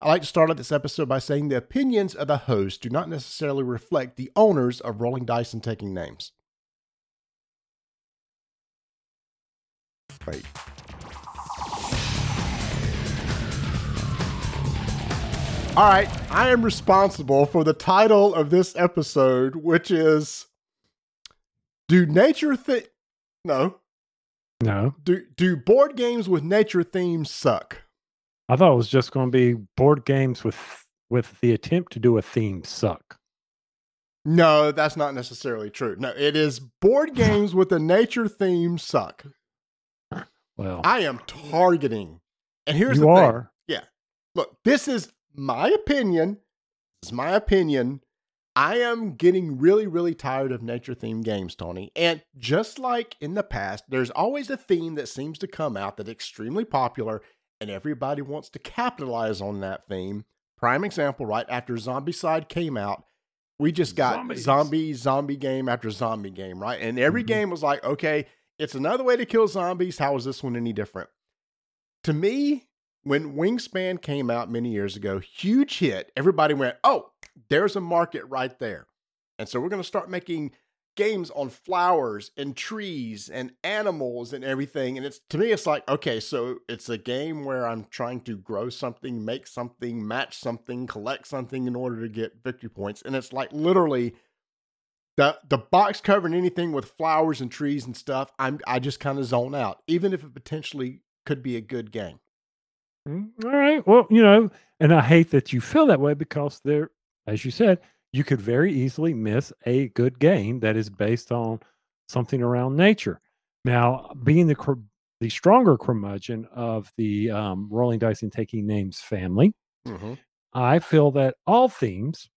I like to start out this episode by saying the opinions of the host do not necessarily reflect the owners of Rolling Dice and Taking Names. Wait. All right, I am responsible for the title of this episode, which is Do Nature Thi- No. No. Do do board games with nature themes suck? I thought it was just going to be board games with with the attempt to do a theme suck. No, that's not necessarily true. No, it is board games with a nature theme suck. Well, I am targeting. And here's you the thing. are. Yeah. Look, this is my opinion. This is my opinion. I am getting really, really tired of nature themed games, Tony. And just like in the past, there's always a theme that seems to come out that's extremely popular and everybody wants to capitalize on that theme. Prime example, right after Zombicide came out, we just got Zombies. zombie, zombie game after zombie game, right? And every Mhm. game was like, okay, it's another way to kill zombies. How is this one any different? To me, when Wingspan came out many years ago, huge hit, everybody went, oh, there's a market right there. And so we're going to start making games on flowers and trees and animals and everything. And it's to me, it's like, okay, so it's a game where I'm trying to grow something, make something, match something, collect something in order to get victory points. And it's like literally the the box covering anything with flowers and trees and stuff, I'm I just kind of zone out, even if it potentially could be a good game. Mm, All right. Well, you know, and I hate that you feel that way because there, as you said, you could very easily miss a good game that is based on something around nature. Now, being the the stronger curmudgeon of the um, rolling dice and taking names family, Mm-hmm. I feel that all themes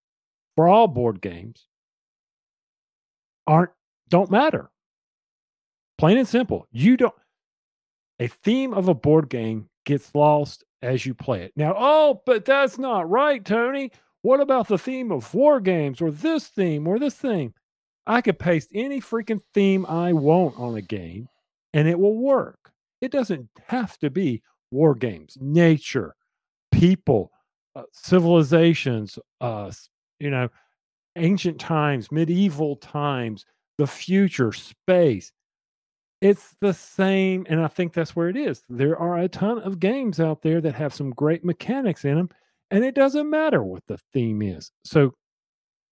for all board games aren't don't matter. Plain and simple. You don't a theme of a board game gets lost as you play it. Now, oh, but that's not right, Tony. What about the theme of war games or this theme or this thing? I could paste any freaking theme I want on a game and it will work. It doesn't have to be war games, nature, people, uh, civilizations, uh, you know, ancient times, medieval times, the future, space. It's the same. And I think that's where it is. There are a ton of games out there that have some great mechanics in them, and it doesn't matter what the theme is. So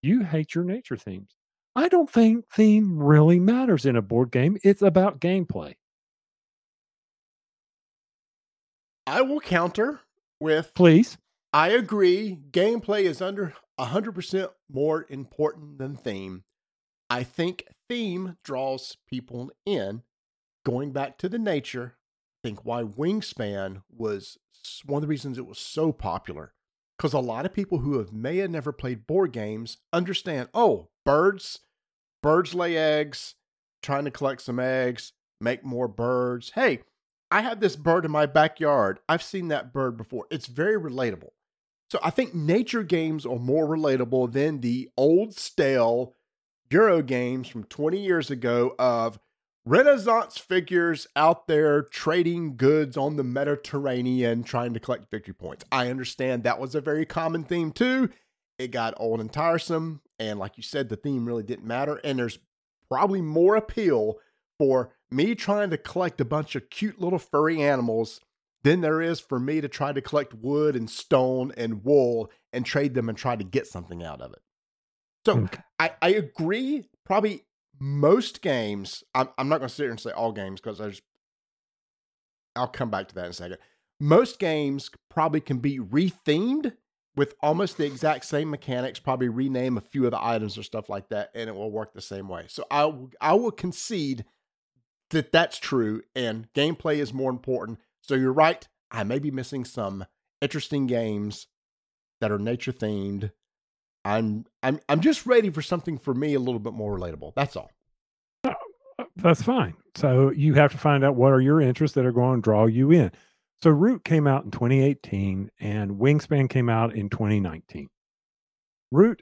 you hate your nature themes. I don't think theme really matters in a board game. It's about gameplay. I will counter with Please. I agree. Gameplay is under 100% more important than theme. I think theme draws people in. Going back to the nature, I think why Wingspan was one of the reasons it was so popular. Because a lot of people who have may have never played board games understand oh, birds, birds lay eggs, trying to collect some eggs, make more birds. Hey, I have this bird in my backyard. I've seen that bird before. It's very relatable. So I think nature games are more relatable than the old stale Euro games from 20 years ago of Renaissance figures out there trading goods on the Mediterranean trying to collect victory points. I understand that was a very common theme too. It got old and tiresome. And like you said, the theme really didn't matter. And there's probably more appeal for me trying to collect a bunch of cute little furry animals than there is for me to try to collect wood and stone and wool and trade them and try to get something out of it. So Okay. I, I agree. Probably most games, I'm, I'm not going to sit here and say all games because there's, I'll come back to that in a second. Most games probably can be rethemed with almost the exact same mechanics, probably rename a few of the items or stuff like that, and it will work the same way. So I, I will concede that that's true and gameplay is more important. So you're right. I may be missing some interesting games that are nature themed. I'm I'm I'm just ready for something for me a little bit more relatable. That's all. That's fine. So you have to find out what are your interests that are going to draw you in. So Root came out in 2018 and Wingspan came out in 2019. Root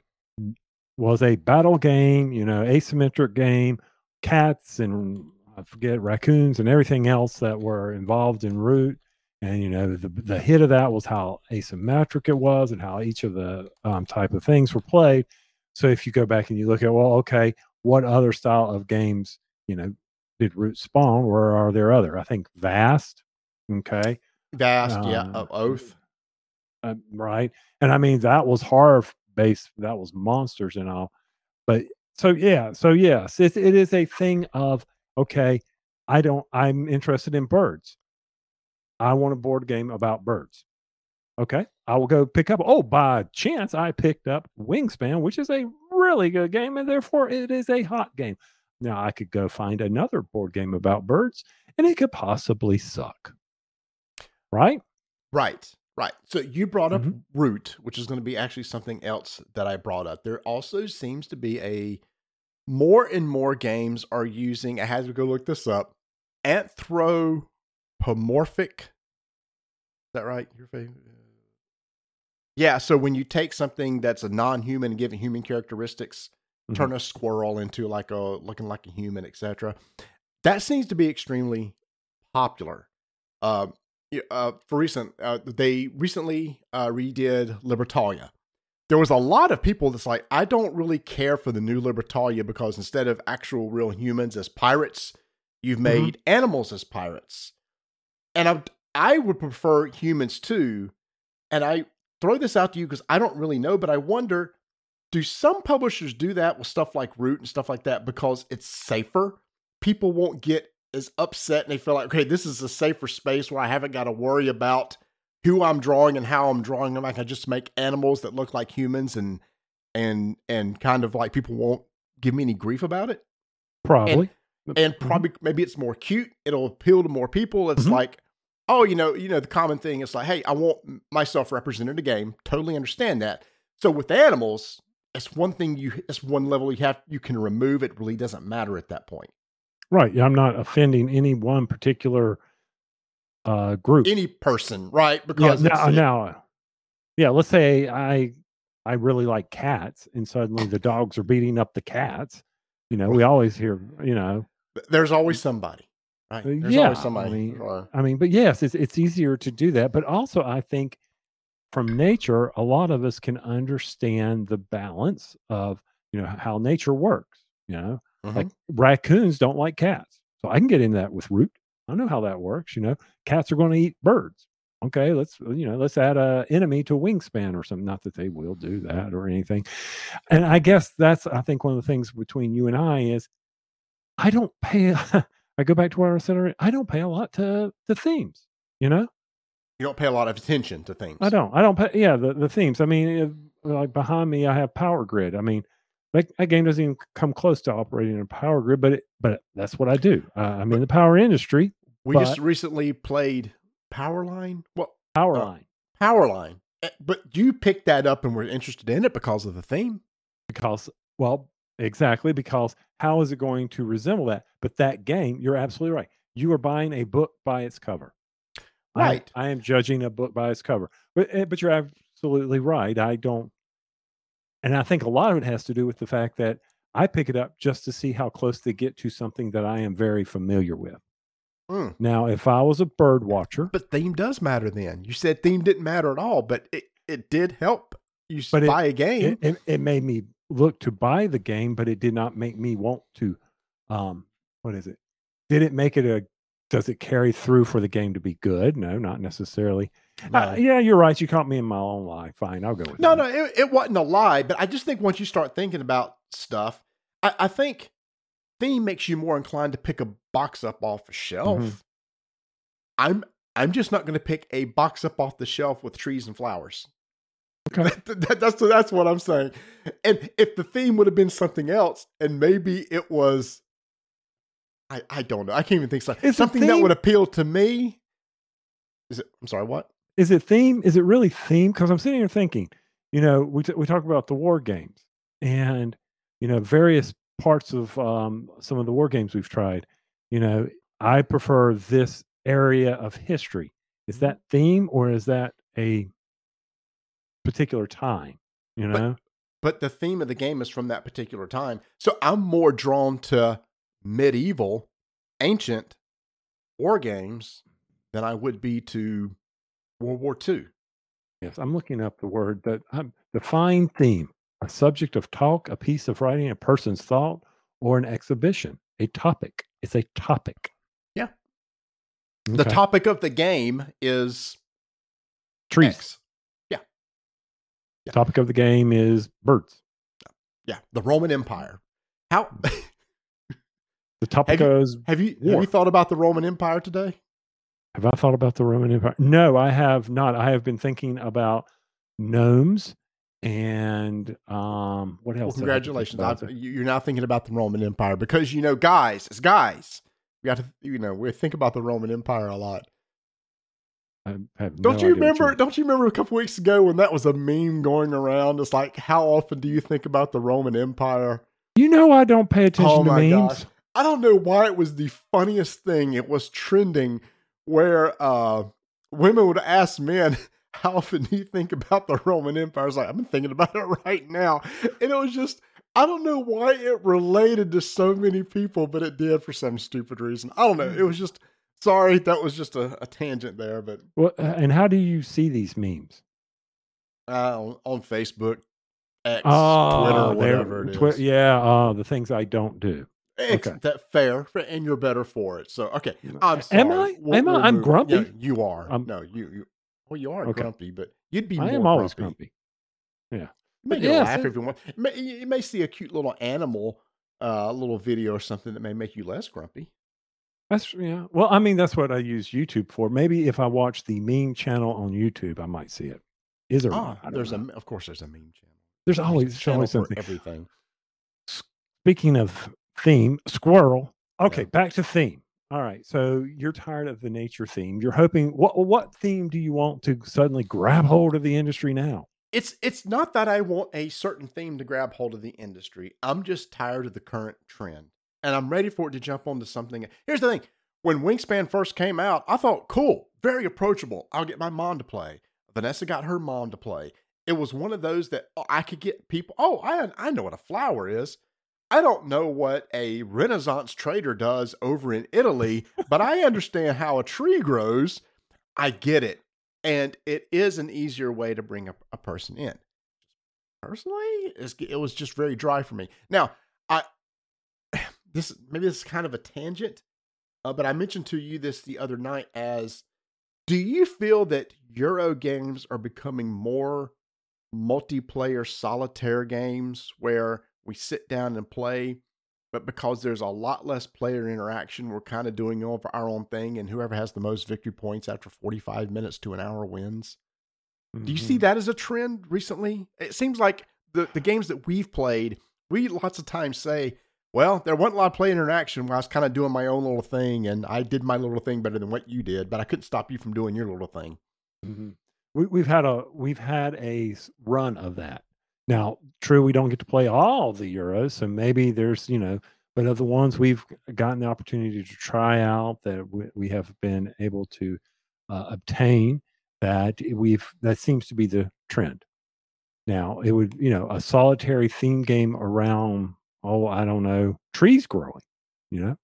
was a battle game, you know, asymmetric game, cats and I forget raccoons and everything else that were involved in Root. And you know the the hit of that was how asymmetric it was and how each of the um, type of things were played. So if you go back and you look at well, okay, what other style of games you know did Root spawn? Where are there other? I think Vast. Okay. Vast, yeah, Um, of Oath. uh, right? And I mean that was horror based, that was monsters and all. But so yeah, so yes, it, it is a thing of okay. I don't. I'm interested in birds. I want a board game about birds. Okay, I will go pick up. Oh, by chance, I picked up Wingspan, which is a really good game, and therefore it is a hot game. Now I could go find another board game about birds, and it could possibly suck. Right? Right, right. So you brought up Mhm. Root, which is going to be actually something else that I brought up. There also seems to be a more and more games are using. I had to go look this up. Anthropomorphic. Is that right? Your favorite? Yeah. So when you take something that's a non-human and give it human characteristics, turn a squirrel into like a looking like a human, etc. That seems to be extremely popular. Uh, uh, for recent, uh, they recently uh, redid Libertalia. There was a lot of people that's like, I don't really care for the new Libertalia because instead of actual real humans as pirates, you've made animals as pirates. And I, I would prefer humans too. And I throw this out to you because I don't really know, but I wonder do some publishers do that with stuff like Root and stuff like that because it's safer? People won't get as upset and they feel like, okay, this is a safer space where I haven't got to worry about who I'm drawing and how I'm drawing them. I can just make animals that look like humans and and and kind of like people won't give me any grief about it. Probably. And Mhm. probably maybe it's more cute. It'll appeal to more people. It's Mhm. like, oh, you know, you know, the common thing is like, hey, I want myself represented in a game. Totally understand that. So with animals, that's one thing you it's one level you have you can remove. It really doesn't matter at that point. Right. Yeah, I'm not offending any one particular uh group. Any person, right? yeah, Because now, now, yeah, let's say I I really like cats and suddenly the dogs are beating up the cats. You know, we always hear, you know, there's always somebody, right? Uh, There's yeah, I always somebody. mean, uh, I mean, but yes, it's it's easier to do that. But also I think from nature, a lot of us can understand the balance of, you know, how nature works, you know. mhm. Like raccoons don't like cats. So I can get in that with root. I know how that works. You know, cats are going to eat birds. Okay, let's you know, let's add a enemy to wingspan or something. Not that they will do that or anything. And I guess that's I think one of the things between you and I is I don't pay. I go back to what I said earlier. I don't pay a lot to the themes. You know, you don't pay a lot of attention to things. I don't. I don't pay. Yeah, the, the themes. I mean, if, like behind me, I have Power Grid. I mean, that, that game doesn't even come close to operating in a Power Grid, but it, but that's what I do. Uh, I'm in the power industry. We just recently played Powerline. Well, Power Oh. line Powerline. Eh, But you picked that up and were interested in it because of the theme. because well, exactly because how is it going to resemble that? But that game, you're absolutely right. You are buying a book by its cover. Right. I, am judging a book by its cover. But eh, but you're absolutely right. I don't and I think a lot of it has to do with the fact that I pick it up just to see how close they get to something that I am very familiar with. Mm. Now, if I was a bird watcher, But theme does matter then. You said theme didn't matter at all, but it, it did help you But it- buy a game. it, it, it made me look to buy the game, but it did not make me want to. Um, what is it? Did it make it a? Does it carry through for the game to be good? No, not necessarily. Uh, yeah, you're right. You caught me in my own lie. Fine, I'll go with No, that. no, it, it wasn't a lie, but I just think once you start thinking about stuff, I, I think theme makes you more inclined to pick a box up off a shelf. Mhm. I'm I'm just not going to pick a box up off the shelf with trees and flowers. Okay. That- that- that's that's what I'm saying. And if the theme would have been something else, and maybe it was, I I don't know. I can't even think so. Is something that would appeal to me. Is it? I'm sorry. What? Is it theme? Is it really theme? Because I'm sitting here thinking, you know, we t- we talk about the war games and you know various parts of um, some of the war games we've tried. You know, I prefer this area of history. Is that theme or is that a particular time? You know, but the theme of the game is from that particular time. So I'm more drawn to medieval, ancient war games than I would be to World War II. Yes, I'm looking up the word that um, define theme, a subject of talk, a piece of writing, a person's thought, or an exhibition, a topic. It's a topic. Yeah. The topic of the game is trees. X. Yeah. Topic of the game is birds. Yeah, the Roman Empire. How The topic you- is have you have you thought about the Roman Empire today? Have I thought about the Roman Empire? No, I have not. I have been thinking about gnomes and um what else? did I have to think congratulations. You're now thinking about the Roman Empire because you know, guys, as guys, we got to you know we think about the Roman Empire a lot. Don't idea you remember? Don't you remember a couple weeks ago when that was a meme going around? It's like, how often do you think about the Roman Empire? You know I don't pay attention Oh to memes. gosh. I don't know why it was the funniest thing. It was trending where uh, women would ask men, How often do you think about the Roman Empire? I was like, I've been thinking about it right now. And it was just, I don't know why it related to so many people, but it did for some stupid reason. I don't know. It was just, sorry, that was just a, a tangent there, but Well, uh, and how do you see these memes? uh, on, on Facebook, X, Oh, Twitter, whatever it is. Twi- yeah, uh, the things I don't do. It's Okay. that fair, and you're better for it. So, okay, I'm sorry. Am I? Am I? I'm grumpy. Yeah, you are. I'm- no, you, you. Well, you are Okay. grumpy, but you'd be. I more am always grumpy. grumpy. Make you laugh if you want. You may, see a cute little animal, uh, little video or something that may make you less grumpy. That's yeah. Well, I mean, that's what I use YouTube for. Maybe if I watch the meme channel on YouTube, I might see it. Is there? Ah, one? I don't there's know. a. Of course, there's a meme channel. There's a always channel always something. everything. Speaking of theme, squirrel. Okay, Yeah. back to theme. All right. So you're tired of the nature theme. You're hoping what what theme do you want to suddenly grab hold of the industry now? it's it's not that I want a certain theme to grab hold of the industry. I'm just tired of the current trend. And I'm ready for it to jump onto something. Here's the thing. When Wingspan first came out, I thought, cool, very approachable. I'll get my mom to play. Vanessa got her mom to play. It was one of those that oh, I could get people, oh, I I know what a flower is. I don't know what a Renaissance trader does over in Italy, but I understand how a tree grows. I get it and it is an easier way to bring a, a person in. Personally, it was just very dry for me. Now, I this maybe this is kind of a tangent, uh, but I mentioned to you this the other night as do you feel that Euro games are becoming more multiplayer solitaire games where we sit down and play, but because there's a lot less player interaction, we're kind of doing all our own thing, and whoever has the most victory points after 45 minutes to an hour wins? Do you see Mhm. that as a trend recently? It seems like the, the games that we've played, we lots of times say, well, there wasn't a lot of player interaction where I was kind of doing my own little thing and I did my little thing better than what you did, but I couldn't stop you from doing your little thing. Mhm. We, we've had a we've had a run of that. Now, true, we don't get to play all the Euros, so maybe there's you know, but of the ones we've gotten the opportunity to try out that we, we have been able to uh, obtain, that we've that seems to be the trend. Now, it would you know a solitary theme game around oh I don't know trees growing, you know,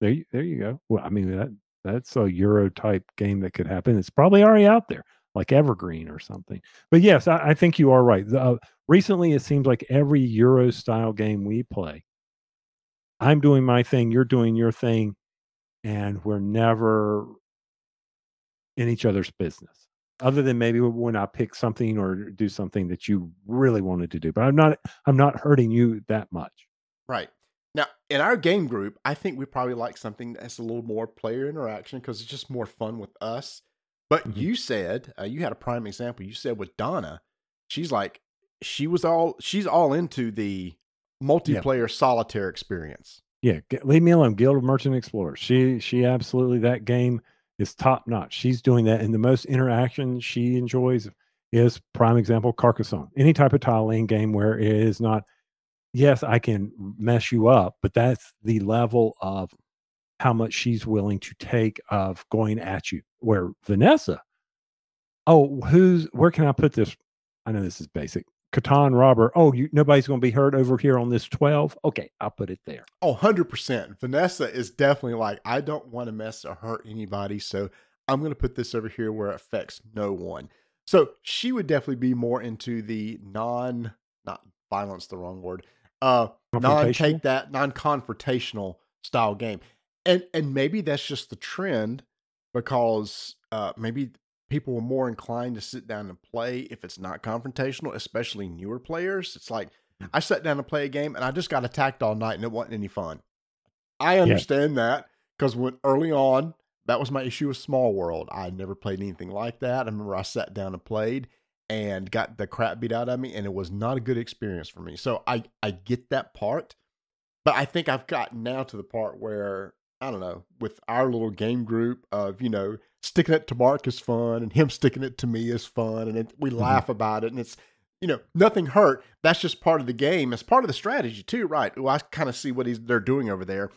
there you, there you go. Well, I mean that that's a Euro type game that could happen. It's probably already out there like Evergreen or something. But yes, I, I think you are right. The, uh, recently, it seems like every Euro style game we play, I'm doing my thing, you're doing your thing, and we're never in each other's business. Other than maybe when I pick something or do something that you really wanted to do, but I'm not. I'm not hurting you that much. Right. Now, in our game group, I think we probably like something that's a little more player interaction because it's just more fun with us. But Mhm. you said, uh, you had a prime example. You said with Donna, she's like, she was all, she's all into the multiplayer solitaire experience. Yeah, leave me alone. Guild of Merchant Explorers. She she absolutely that game is top notch. She's doing that, and the most interaction she enjoys is prime example Carcassonne. Any type of tile laying game where it is not. Yes, I can mess you up, but that's the level of how much she's willing to take of going at you. Where Vanessa, oh, who's where can I put this? I know this is basic. Catan robber. Oh, you nobody's going to be hurt over here on this twelve. Okay, I'll put it there. Oh, 100%. Vanessa is definitely like, I don't want to mess or hurt anybody. So I'm going to put this over here where it affects no one. So she would definitely be more into the non, not violence, the wrong word, uh, non take that, non confrontational style game. And, and maybe that's just the trend because uh, maybe people were more inclined to sit down and play if it's not confrontational, especially newer players. It's like mm. I sat down to play a game and I just got attacked all night and it wasn't any fun. I understand yeah. that because when early on, that was my issue with Small World. I never played anything like that. I remember I sat down and played and got the crap beat out of me, and it was not a good experience for me. So I I get that part, but I think I've gotten now to the part where I don't know with our little game group of you know sticking it to Mark is fun and him sticking it to me is fun, and it, we mm-hmm. laugh about it, and it's you know nothing hurt. That's just part of the game. It's part of the strategy too, right? Well, I kind of see what he's they're doing over there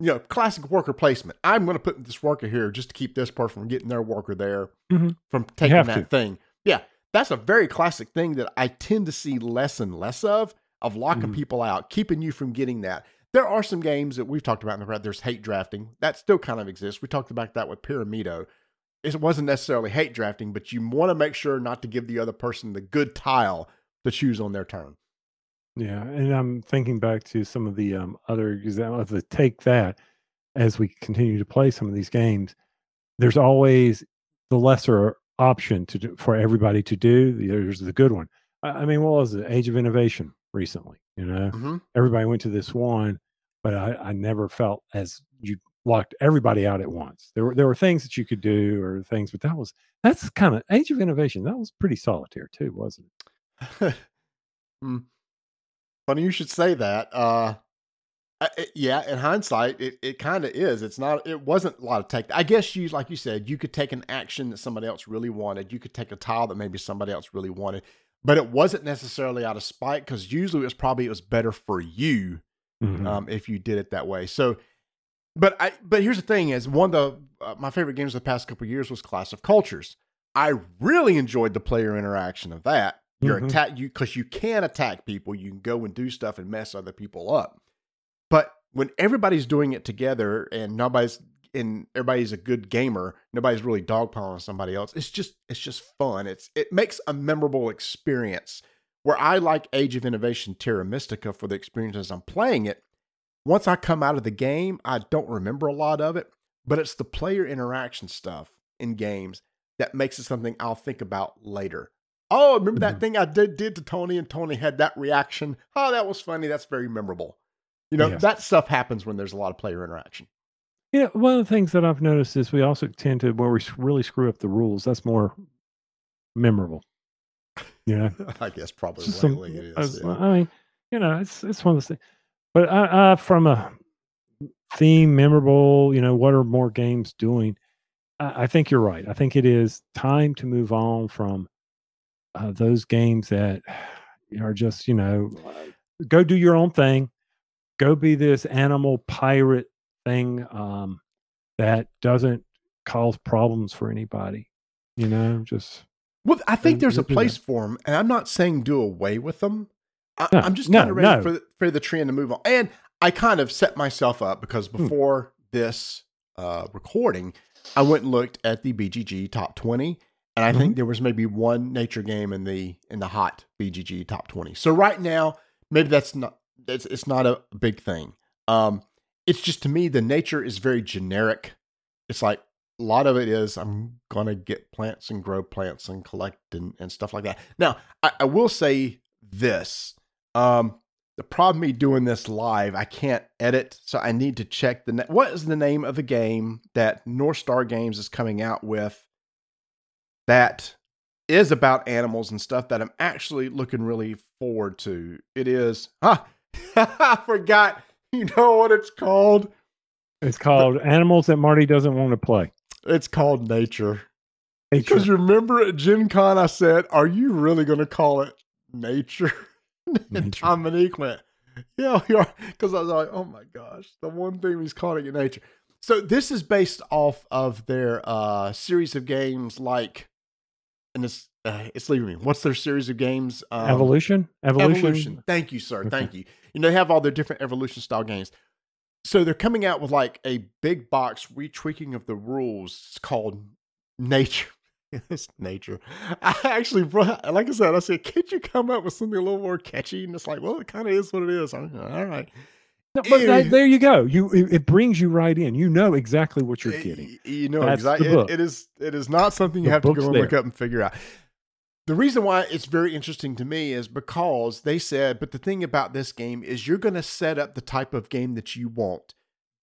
you know, classic worker placement. I'm going to put this worker here just to keep this person from getting their worker there mm-hmm. from taking that to. thing. Yeah, that's a very classic thing that I tend to see less and less of, of locking mm-hmm. people out, keeping you from getting that. There are some games that we've talked about in the past. There's hate drafting that still kind of exists. We talked about that with Pyramido. It wasn't necessarily hate drafting, but you want to make sure not to give the other person the good tile to choose on their turn. Yeah, and I'm thinking back to some of the um, other examples that take that as we continue to play some of these games. There's always the lesser option to do, for everybody to do. There's the good one. I, I mean, what was it? Age of Innovation recently. You know, mm-hmm. everybody went to this one, but I, I never felt as you locked everybody out at once. There were there were things that you could do or things, but that was that's kind of Age of Innovation. That was pretty solitaire too, wasn't it? mm. Funny you should say that. Uh, it, yeah, in hindsight, it, it kind of is. It's not. It wasn't a lot of tech. I guess you, like you said, you could take an action that somebody else really wanted. You could take a tile that maybe somebody else really wanted, but it wasn't necessarily out of spite because usually it was probably it was better for you mm-hmm. um, if you did it that way. So, but I but here's the thing: is one of the uh, my favorite games of the past couple years was Clash of Cultures. I really enjoyed the player interaction of that. You're mm-hmm. attack you because you can attack people. You can go and do stuff and mess other people up. But when everybody's doing it together and nobody's and everybody's a good gamer, nobody's really dogpiling somebody else. It's just it's just fun. It's it makes a memorable experience. Where I like Age of Innovation Terra Mystica for the experiences I'm playing it. Once I come out of the game, I don't remember a lot of it, but it's the player interaction stuff in games that makes it something I'll think about later. Oh, remember that mm-hmm. thing I did, did to Tony and Tony had that reaction? Oh, that was funny. That's very memorable. You know, yes. that stuff happens when there's a lot of player interaction. Yeah, one of the things that I've noticed is we also tend to where we really screw up the rules. That's more memorable. Yeah, I guess probably Some, it is. I, yeah. I mean, you know, it's it's one of those things. But I, I, from a theme, memorable. You know, what are more games doing? I, I think you're right. I think it is time to move on from uh, those games that are just you know go do your own thing go be this animal pirate thing um, that doesn't cause problems for anybody you know just well i think there's a place for them and i'm not saying do away with them I, am just kind no, of ready no. for, the, for the trend to move on and i kind of set myself up because hmm. before mm. this uh, recording i went and looked at the bgg top 20 and I mm-hmm. think there was maybe one nature game in the in the hot BGG top 20. So right now, maybe that's not it's it's not a big thing. Um it's just to me the nature is very generic. It's like a lot of it is I'm gonna get plants and grow plants and collect and, and stuff like that. Now, I, I will say this. Um the problem me doing this live, I can't edit, so I need to check the na- what is the name of the game that North Star Games is coming out with that is about animals and stuff that I'm actually looking really forward to. It is, ah, I forgot. You know what it's called? It's called the, Animals That Marty Doesn't Want to Play. It's called Nature. nature. Because remember at Gen Con, I said, Are you really going to call it Nature? and Dominic went, Yeah, we are. Because I was like, Oh my gosh, the one thing he's calling it Nature. So this is based off of their uh, series of games like and it's uh, it's leaving me. What's their series of games? Um, evolution? evolution, evolution. Thank you, sir. Okay. Thank you. You know they have all their different evolution style games. So they're coming out with like a big box retweaking of the rules. It's called nature. it's nature. I actually brought, like I said, I said, can't you come up with something a little more catchy? And it's like, well, it kind of is what it is. I'm, all right. No, but that, there you go. You it, it, brings you right in. You know exactly what you're eh, getting. You know exactly. It, it is. It is not something you the have to go and look up and figure out. The reason why it's very interesting to me is because they said, but the thing about this game is you're going to set up the type of game that you want.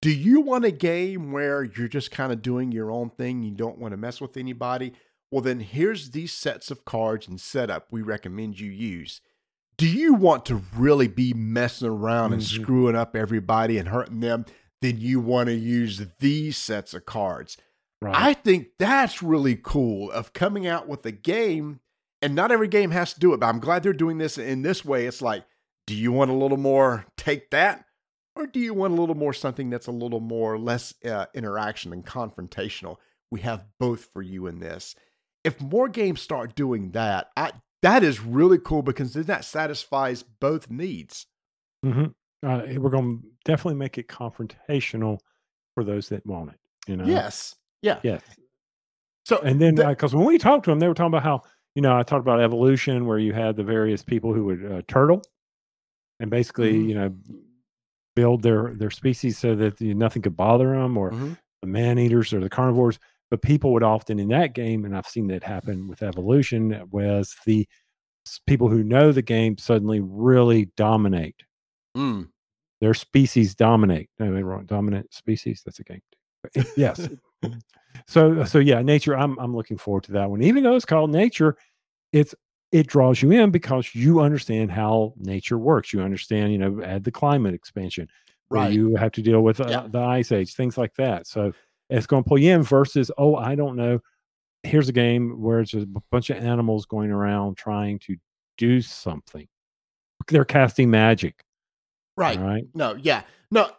Do you want a game where you're just kind of doing your own thing? You don't want to mess with anybody? Well, then here's these sets of cards and setup we recommend you use. Do you want to really be messing around and mm-hmm. screwing up everybody and hurting them? Then you want to use these sets of cards. Right. I think that's really cool of coming out with a game, and not every game has to do it, but I'm glad they're doing this in this way. It's like, do you want a little more take that? Or do you want a little more something that's a little more less uh, interaction and confrontational? We have both for you in this if more games start doing that, I, that is really cool because then that satisfies both needs. Mm-hmm. Uh, we're going to definitely make it confrontational for those that want it. You know. Yes. Yeah. Yes. So and then because uh, when we talked to them, they were talking about how you know I talked about evolution where you had the various people who would uh, turtle, and basically mm-hmm. you know build their their species so that you nothing could bother them, or mm-hmm. the man eaters or the carnivores but people would often in that game, and I've seen that happen with evolution, was the people who know the game suddenly really dominate. Mm. Their species dominate. No, they wrong. Dominant species. That's a game. yes. so so yeah, nature. I'm I'm looking forward to that one. Even though it's called nature, it's it draws you in because you understand how nature works. You understand, you know, add the climate expansion. Right. You have to deal with uh, yeah. the ice age, things like that. So it's going to pull you in versus, oh, I don't know. Here's a game where it's a bunch of animals going around trying to do something. They're casting magic. Right. Right. No, yeah. No,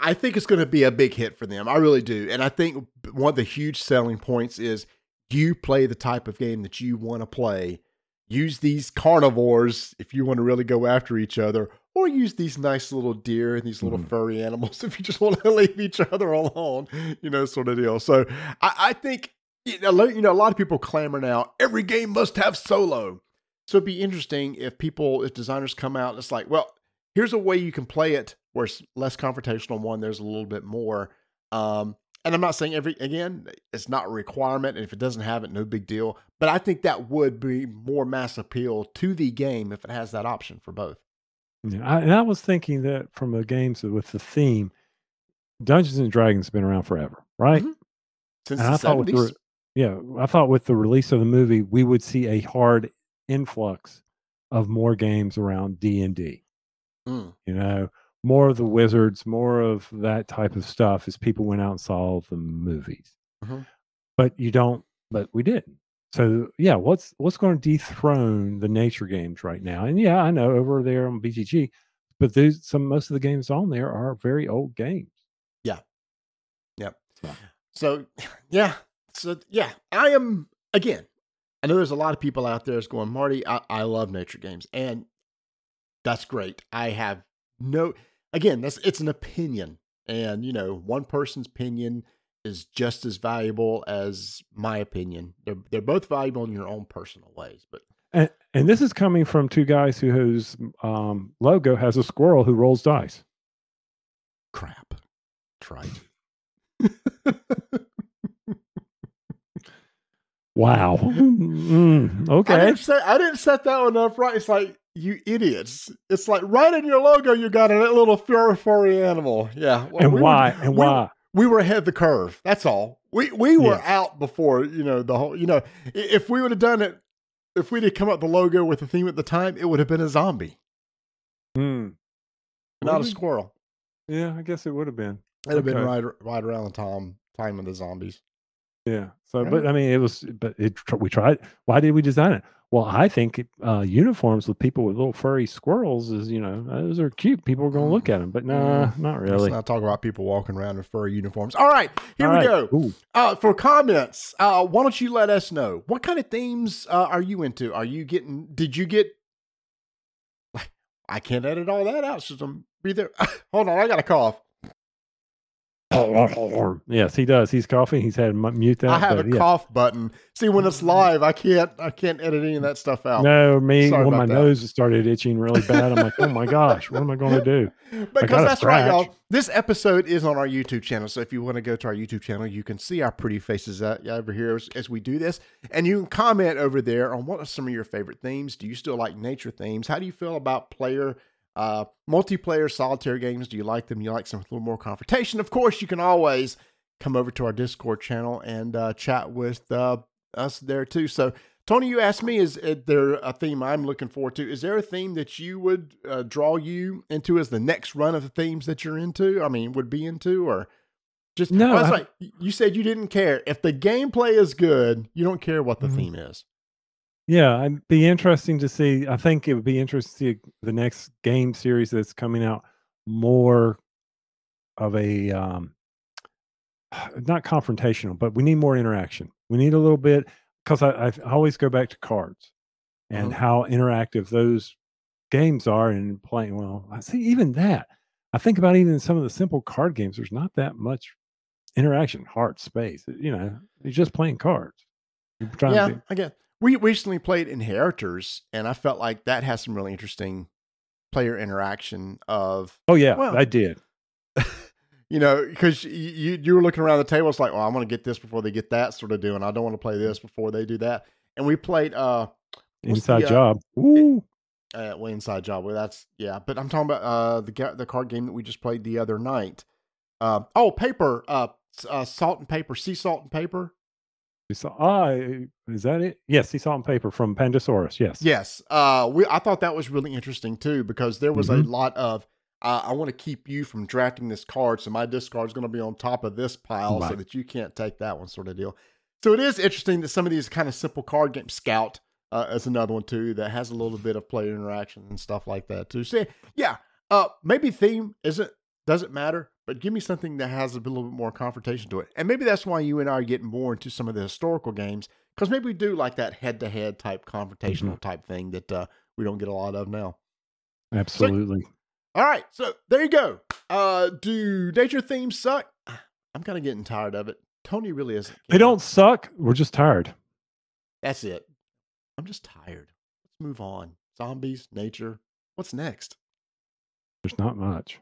I think it's going to be a big hit for them. I really do. And I think one of the huge selling points is you play the type of game that you want to play. Use these carnivores if you want to really go after each other, or use these nice little deer and these little mm. furry animals if you just want to leave each other alone, you know, sort of deal. So I, I think you know, you know, a lot of people clamor now. Every game must have solo. So it'd be interesting if people, if designers come out, and it's like, well, here's a way you can play it where it's less confrontational. One, there's a little bit more. Um, and I'm not saying every again, it's not a requirement, and if it doesn't have it, no big deal. But I think that would be more mass appeal to the game if it has that option for both. Yeah, I, and I was thinking that from the games with the theme, Dungeons and Dragons has been around forever, right? Mm-hmm. Since and the I 70s. The, yeah, I thought with the release of the movie, we would see a hard influx of more games around D and D. Mm. You know, more of the wizards, more of that type of stuff as people went out and saw the movies. Mm-hmm. But you don't. But we didn't. So yeah, what's what's going to dethrone the nature games right now? And yeah, I know over there on BGG, but these some most of the games on there are very old games. Yeah. Yep. So, so yeah. So yeah, I am again. I know there's a lot of people out there that's going, Marty, I, I love nature games, and that's great. I have no again, that's it's an opinion. And you know, one person's opinion is just as valuable as my opinion. They're they're both valuable in your own personal ways, but and, and this is coming from two guys who whose um, logo has a squirrel who rolls dice. Crap. Tried. wow. Mm, okay. I didn't, say, I didn't set that one up right. It's like you idiots. It's like right in your logo, you got a little furry, furry animal. Yeah. Well, and we why? Were, and we, why? We were ahead of the curve. That's all. We we were out before you know the whole. You know, if we would have done it, if we'd have come up the logo with the theme at the time, it would have been a zombie, hmm. not a squirrel. Yeah, I guess it would have been. It'd have been right right around the time time of the zombies. Yeah. So, but I mean, it was, but it, we tried. Why did we design it? Well, I think uh, uniforms with people with little furry squirrels is, you know, those are cute. People are going to look at them, but nah, mm. not really. Let's not talk about people walking around in furry uniforms. All right, here All we right. go. Uh, for comments, uh, why don't you let us know what kind of themes uh, are you into? Are you getting? Did you get? I can't edit all that out, so I'm be there. Hold on, I got a cough. yes, he does. He's coughing. He's had mu- mute that. I have but a yeah. cough button. See, when it's live, I can't I can't edit any of that stuff out. No, me Sorry when my that. nose started itching really bad. I'm like, oh my gosh, what am I going to do? Because that's right, y'all. This episode is on our YouTube channel. So if you want to go to our YouTube channel, you can see our pretty faces over here as, as we do this. And you can comment over there on what are some of your favorite themes. Do you still like nature themes? How do you feel about player, uh, multiplayer solitaire games? Do you like them? You like some a little more confrontation? Of course, you can always come over to our Discord channel and uh, chat with uh, us there too. So Tony, you asked me, is uh, there a theme I'm looking forward to? Is there a theme that you would uh, draw you into as the next run of the themes that you're into? I mean, would be into or just No, Oh, that's I- right. You said you didn't care if the gameplay is good. You don't care what the Mhm. theme is. Yeah, it'd be interesting to see. I think it would be interesting to see the next game series that's coming out more of a um not confrontational, but we need more interaction. We need a little bit because I, I always go back to cards and Mhm. how interactive those games are and playing. Well, I see even that. I think about even some of the simple card games. There's not that much interaction, heart space. You know, you're just playing cards. You're trying yeah, to I get. We recently played Inheritors, and I felt like that has some really interesting player interaction of oh yeah, Well, I did. you know, because you you were looking around the table, it's like, oh, I'm going to get this before they get that sort of doing. I don't want to play this before they do that. And we played uh, what's the, Inside uh, job. Ooh. uh well, inside job. Well, that's yeah. But I'm talking about uh the the card game that we just played the other night. Uh, oh, paper. Uh, uh, salt and paper. Sea salt and paper. You saw, ah, is that it? Yes, he saw on paper from Pandasaurus. Yes. Yes. Uh, we I thought that was really interesting too because there was Mhm. a lot of. Uh, I want to keep you from drafting this card, so my discard is going to be on top of this pile, so that you can't take that one, sort of deal. So it is interesting that some of these kind of simple card games, Scout uh, is another one too that has a little bit of player interaction and stuff like that too. So yeah, uh, maybe theme isn't doesn't matter, but give me something that has a little bit more confrontation to it, and maybe that's why you and I are getting more into some of the historical games because maybe we do like that head to head type confrontational type thing that uh, we don't get a lot of now. Absolutely. All right, so there you go. Uh, do nature themes suck? I'm kind of getting tired of it. Tony really isn't. They don't suck. We're just tired. That's it. I'm just tired. Let's move on. Zombies, nature. What's next? There's not much.